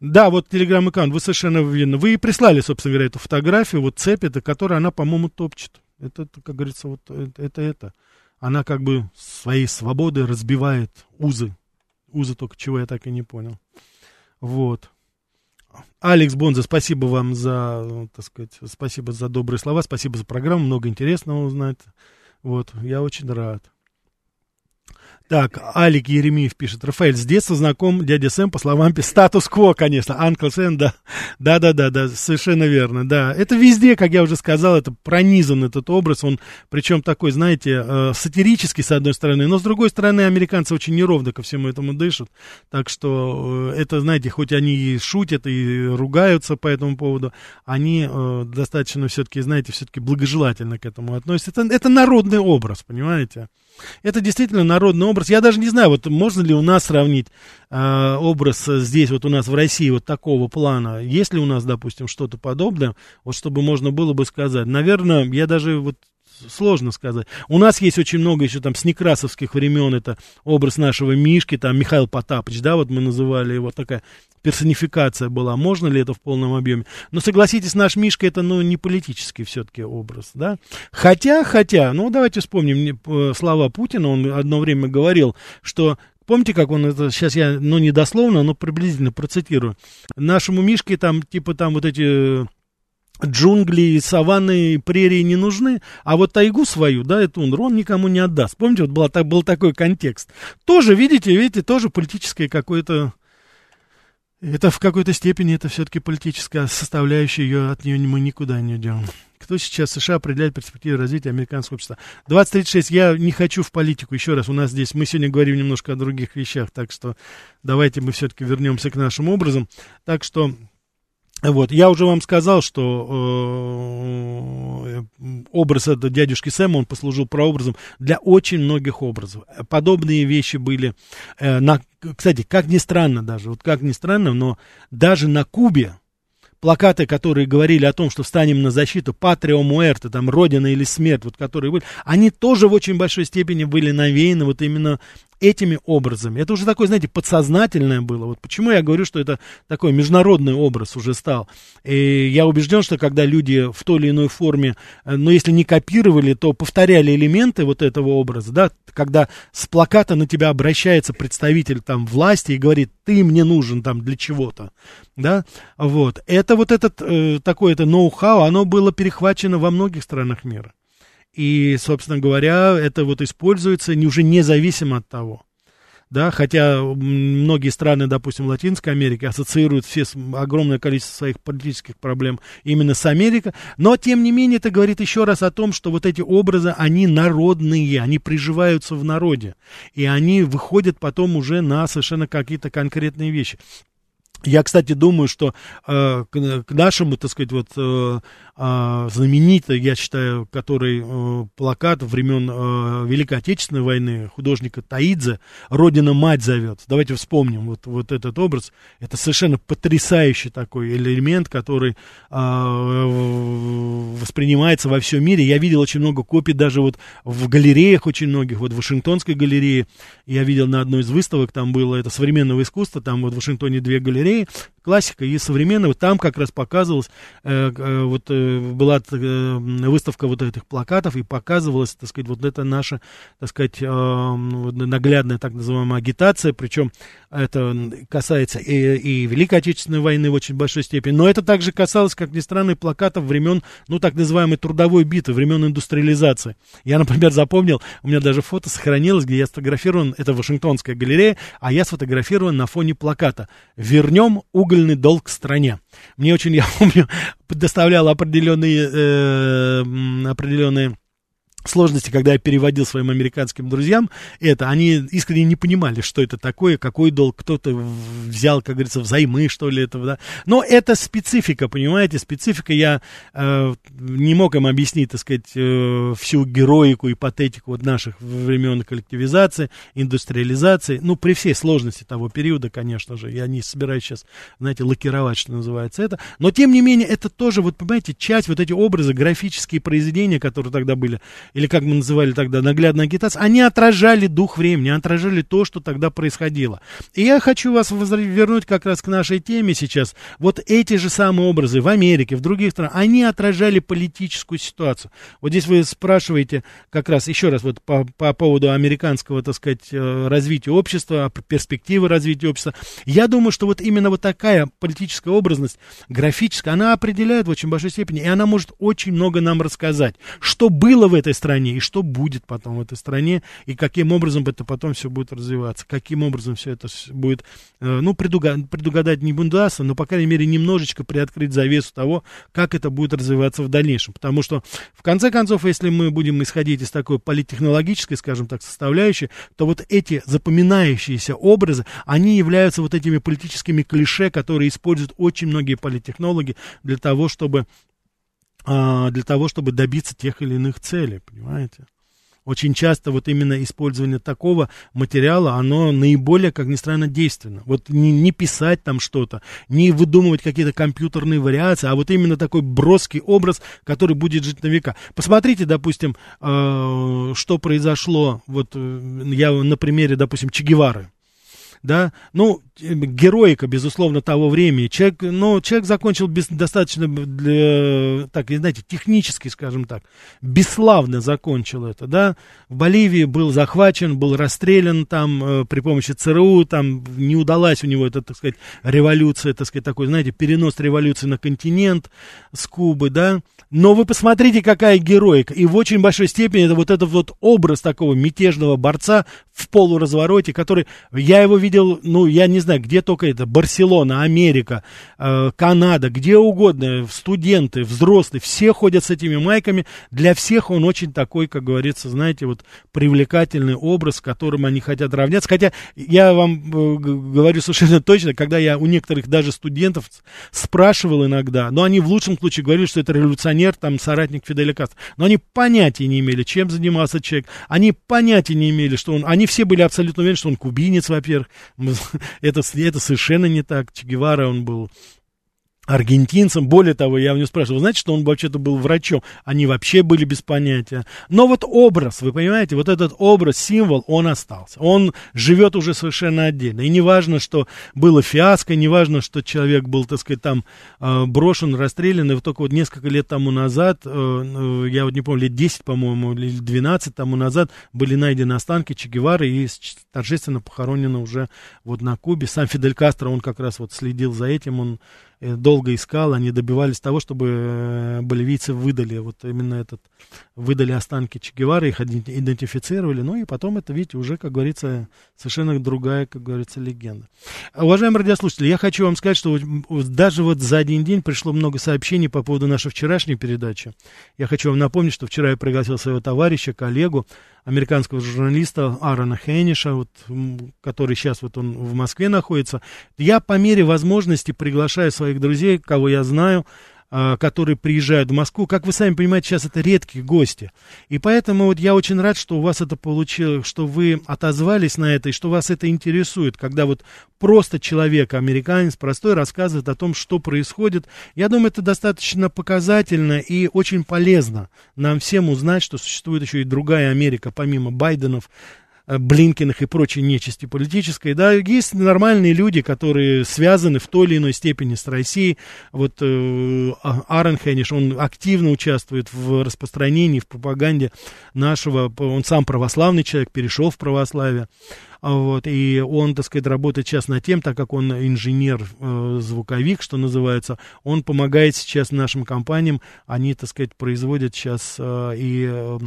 Да, вот телеграм-аккаунт, вы совершенно верно. Вы и прислали, собственно говоря, эту фотографию, вот цепь, это, которая она, по-моему, топчет. Это, как говорится, вот это, это, это. Она как бы своей свободой разбивает узы. Узы только чего я так и не понял. Вот. Алекс Бонза, спасибо вам за, так сказать, спасибо за добрые слова, спасибо за программу, много интересного узнать. Вот, я очень рад. Так, Алик Еремеев пишет. Рафаэль, с детства знаком дядя Сэм, по словам статус-кво, конечно. Анкл Сэм, да. Да, да, да, да, совершенно верно, да. Это везде, как я уже сказал, это пронизан этот образ. Он, причем такой, знаете, э, сатирический, с одной стороны, но с другой стороны, американцы очень неровно ко всему этому дышат. Так что э, это, знаете, хоть они и шутят, и ругаются по этому поводу, они э, достаточно все-таки, знаете, все-таки благожелательно к этому относятся. Это, это народный образ, понимаете? Это действительно народный образ. Я даже не знаю, вот можно ли у нас сравнить э, образ здесь, вот у нас в России, вот такого плана. Есть ли у нас, допустим, что-то подобное, вот чтобы можно было бы сказать. Наверное, я даже вот сложно сказать. У нас есть очень много еще там с некрасовских времен, это образ нашего Мишки, там Михаил Потапыч, да, вот мы называли его, такая персонификация была, можно ли это в полном объеме. Но согласитесь, наш Мишка это, ну, не политический все-таки образ, да. Хотя, хотя, ну, давайте вспомним слова Путина, он одно время говорил, что Помните, как он это, сейчас я, ну, не дословно, но приблизительно процитирую. Нашему Мишке там, типа, там вот эти джунгли, саванны, прерии не нужны, а вот тайгу свою, да, эту он никому не отдаст. Помните, вот была, так, был такой контекст. Тоже, видите, видите, тоже политическое какое-то... Это в какой-то степени, это все-таки политическая составляющая, ее, от нее мы никуда не идем. Кто сейчас в США определяет перспективы развития американского общества? 2036, я не хочу в политику, еще раз, у нас здесь, мы сегодня говорим немножко о других вещах, так что давайте мы все-таки вернемся к нашим образом. Так что вот, я уже вам сказал, что э, образ этого дядюшки Сэма, он послужил прообразом для очень многих образов. Подобные вещи были, э, на, кстати, как ни странно даже, вот как ни странно, но даже на Кубе, плакаты, которые говорили о том, что встанем на защиту Патрио Муэрте, там, Родина или смерть, вот которые были, они тоже в очень большой степени были навеяны вот именно этими образами. Это уже такое, знаете, подсознательное было. Вот почему я говорю, что это такой международный образ уже стал. И я убежден, что когда люди в той или иной форме, э, ну, если не копировали, то повторяли элементы вот этого образа, да, когда с плаката на тебя обращается представитель там власти и говорит, ты мне нужен там для чего-то, да, вот. Это вот этот, э, такое это ноу-хау, оно было перехвачено во многих странах мира. И, собственно говоря, это вот используется уже независимо от того. да, хотя многие страны, допустим, Латинской Америки ассоциируют все огромное количество своих политических проблем именно с Америкой, но, тем не менее, это говорит еще раз о том, что вот эти образы, они народные, они приживаются в народе, и они выходят потом уже на совершенно какие-то конкретные вещи. Я, кстати, думаю, что э, к, к нашему, так сказать, вот э, э, знаменитый, я считаю, который э, плакат времен э, Великой Отечественной войны художника Таидзе «Родина мать зовет». Давайте вспомним вот, вот этот образ. Это совершенно потрясающий такой элемент, который э, воспринимается во всем мире. Я видел очень много копий даже вот в галереях очень многих, вот в Вашингтонской галерее. Я видел на одной из выставок, там было это современного искусства, там вот в Вашингтоне две галереи, скорее классика и современного. Там как раз показывалось, э, э, вот э, была э, выставка вот этих плакатов, и показывалась, так сказать, вот это наша, так сказать, э, наглядная так называемая агитация, причем это касается и, и Великой Отечественной войны в очень большой степени, но это также касалось, как ни странно, плакатов времен, ну, так называемой трудовой битвы, времен индустриализации. Я, например, запомнил, у меня даже фото сохранилось, где я сфотографирован, это Вашингтонская галерея, а я сфотографирован на фоне плаката «Вернем угольный долг стране». Мне очень, я помню, доставляло определенные, э, определенные сложности, когда я переводил своим американским друзьям это, они искренне не понимали, что это такое, какой долг кто-то взял, как говорится, взаймы, что ли, этого, да. Но это специфика, понимаете, специфика, я э, не мог им объяснить, так сказать, э, всю героику и патетику вот наших времен коллективизации, индустриализации, ну, при всей сложности того периода, конечно же, я не собираюсь сейчас, знаете, лакировать, что называется это, но, тем не менее, это тоже, вот, понимаете, часть, вот эти образы, графические произведения, которые тогда были, или как мы называли тогда, наглядная агитация, они отражали дух времени, отражали то, что тогда происходило. И я хочу вас вернуть как раз к нашей теме сейчас. Вот эти же самые образы в Америке, в других странах, они отражали политическую ситуацию. Вот здесь вы спрашиваете как раз, еще раз, вот по, по поводу американского, так сказать, э, развития общества, перспективы развития общества. Я думаю, что вот именно вот такая политическая образность, графическая, она определяет в очень большой степени, и она может очень много нам рассказать, что было в этой стране, стране, и что будет потом в этой стране, и каким образом это потом все будет развиваться, каким образом все это будет, э, ну, предугадать, предугадать не удастся, но, по крайней мере, немножечко приоткрыть завесу того, как это будет развиваться в дальнейшем. Потому что, в конце концов, если мы будем исходить из такой политтехнологической, скажем так, составляющей, то вот эти запоминающиеся образы, они являются вот этими политическими клише, которые используют очень многие политтехнологи для того, чтобы а, для того, чтобы добиться тех или иных целей, понимаете? Очень часто вот именно использование такого материала, оно наиболее, как ни странно, действенно. Вот не, не писать там что-то, не выдумывать какие-то компьютерные вариации, а вот именно такой броский образ, который будет жить на века. Посмотрите, допустим, э, что произошло, вот э, я на примере, допустим, Че Гевары да, ну, героика, безусловно, того времени. Человек, ну, человек закончил без, достаточно, для, так, знаете, технически, скажем так, бесславно закончил это, да. В Боливии был захвачен, был расстрелян там э, при помощи ЦРУ, там не удалась у него эта, так сказать, революция, так сказать, такой, знаете, перенос революции на континент с Кубы, да. Но вы посмотрите, какая героика. И в очень большой степени это вот этот вот образ такого мятежного борца в полуразвороте, который, я его видел, ну, я не знаю, где только это, Барселона, Америка, э, Канада, где угодно, студенты, взрослые, все ходят с этими майками, для всех он очень такой, как говорится, знаете, вот привлекательный образ, которым они хотят равняться, хотя я вам э, говорю совершенно точно, когда я у некоторых даже студентов спрашивал иногда, но они в лучшем случае говорили, что это революционер, там, соратник Фиделя Кастро, но они понятия не имели, чем занимался человек, они понятия не имели, что он, они все были абсолютно уверены, что он кубинец, во-первых. это совершенно не так. Че Гевара, он был аргентинцам. Более того, я у него спрашивал, знаете, что он вообще-то был врачом? Они вообще были без понятия. Но вот образ, вы понимаете, вот этот образ, символ, он остался. Он живет уже совершенно отдельно. И не важно, что было фиаско, не важно, что человек был, так сказать, там э, брошен, расстрелян. И вот только вот несколько лет тому назад, э, э, я вот не помню, лет 10, по-моему, или 12 тому назад были найдены останки Че Гевары и торжественно похоронены уже вот на Кубе. Сам Фидель Кастро, он как раз вот следил за этим, он долго искал, они добивались того, чтобы боливийцы выдали вот именно этот, выдали останки Че Гевары, их идентифицировали, ну и потом это, видите, уже, как говорится, совершенно другая, как говорится, легенда. Уважаемые радиослушатели, я хочу вам сказать, что даже вот за один день пришло много сообщений по поводу нашей вчерашней передачи. Я хочу вам напомнить, что вчера я пригласил своего товарища, коллегу, американского журналиста Аарона Хейниша, вот, который сейчас вот он в Москве находится. Я по мере возможности приглашаю своих друзей, кого я знаю, а, которые приезжают в Москву. Как вы сами понимаете, сейчас это редкие гости. И поэтому вот я очень рад, что у вас это получилось, что вы отозвались на это и что вас это интересует, когда вот просто человек, американец, простой, рассказывает о том, что происходит. Я думаю, это достаточно показательно и очень полезно нам всем узнать, что существует еще и другая Америка, помимо Байденов, Блинкиных и прочей нечисти политической, да, есть нормальные люди, которые связаны в той или иной степени с Россией. Вот э, а, Аарон Хенниш, он активно участвует в распространении, в пропаганде нашего, он сам православный человек, перешел в православие. Вот, и он, так сказать, работает сейчас над тем, так как он инженер-звуковик, э, что называется, он помогает сейчас нашим компаниям, они, так сказать, производят сейчас э, и э,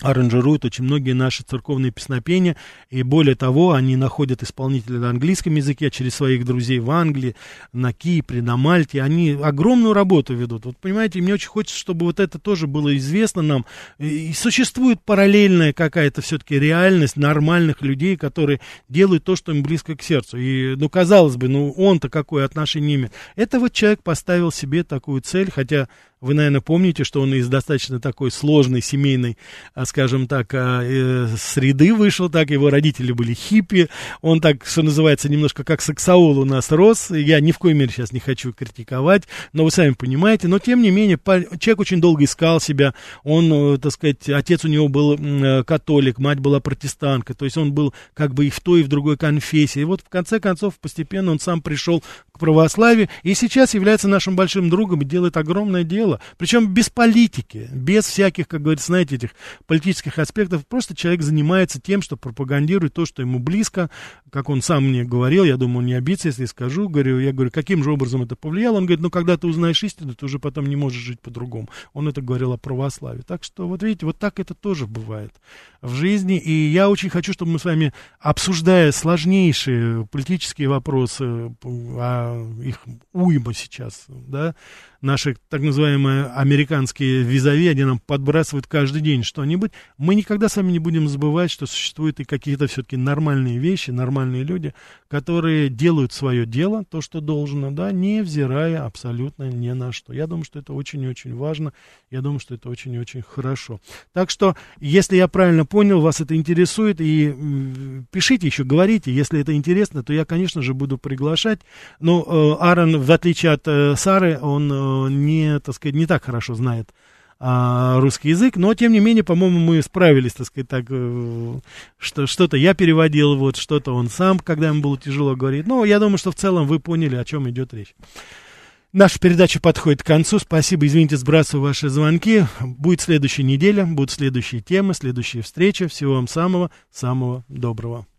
аранжируют очень многие наши церковные песнопения, и более того, они находят исполнителей на английском языке через своих друзей в Англии, на Кипре, на Мальте, они огромную работу ведут. Вот понимаете, мне очень хочется, чтобы вот это тоже было известно нам, и существует параллельная какая-то все-таки реальность нормальных людей, которые делают то, что им близко к сердцу. И, ну, казалось бы, ну, он-то какое отношение имеет. Это вот человек поставил себе такую цель, хотя вы, наверное, помните, что он из достаточно такой сложной семейной, а, скажем так, а, э, среды вышел, так, его родители были хиппи, он так, что называется, немножко как сексаул у нас рос, я ни в коей мере сейчас не хочу критиковать, но вы сами понимаете, но тем не менее, человек очень долго искал себя, он, э, так сказать, отец у него был э, католик, мать была протестантка, то есть он был как бы и в той, и в другой конфессии, и вот в конце концов постепенно он сам пришел к православию, и сейчас является нашим большим другом и делает огромное дело, дело, причем без политики, без всяких, как говорится, знаете, этих политических аспектов, просто человек занимается тем, что пропагандирует то, что ему близко, как он сам мне говорил, я думаю, он не обидится, если скажу, говорю, я говорю, каким же образом это повлияло, он говорит, ну, когда ты узнаешь истину, ты уже потом не можешь жить по-другому, он это говорил о православии, так что, вот видите, вот так это тоже бывает в жизни, и я очень хочу, чтобы мы с вами, обсуждая сложнейшие политические вопросы, а их уйма сейчас, да, наши так называемые американские визави, они нам подбрасывают каждый день что-нибудь, мы никогда с вами не будем забывать, что существуют и какие-то все-таки нормальные вещи, нормальные люди, которые делают свое дело, то, что должно, да, невзирая абсолютно ни на что. Я думаю, что это очень и очень важно, я думаю, что это очень и очень хорошо. Так что, если я правильно понял, вас это интересует, и пишите еще, говорите, если это интересно, то я, конечно же, буду приглашать, но э, Аарон, в отличие от э, Сары, он э, не, так сказать, не так хорошо знает а, русский язык, но тем не менее, по-моему, мы справились, так сказать, так, э, что что-то я переводил, вот что-то он сам, когда ему было тяжело говорить. Но я думаю, что в целом вы поняли, о чем идет речь. Наша передача подходит к концу. Спасибо, извините, сбрасываю ваши звонки. Будет следующая неделя, будут следующие темы, следующие встречи. Всего вам самого-самого доброго.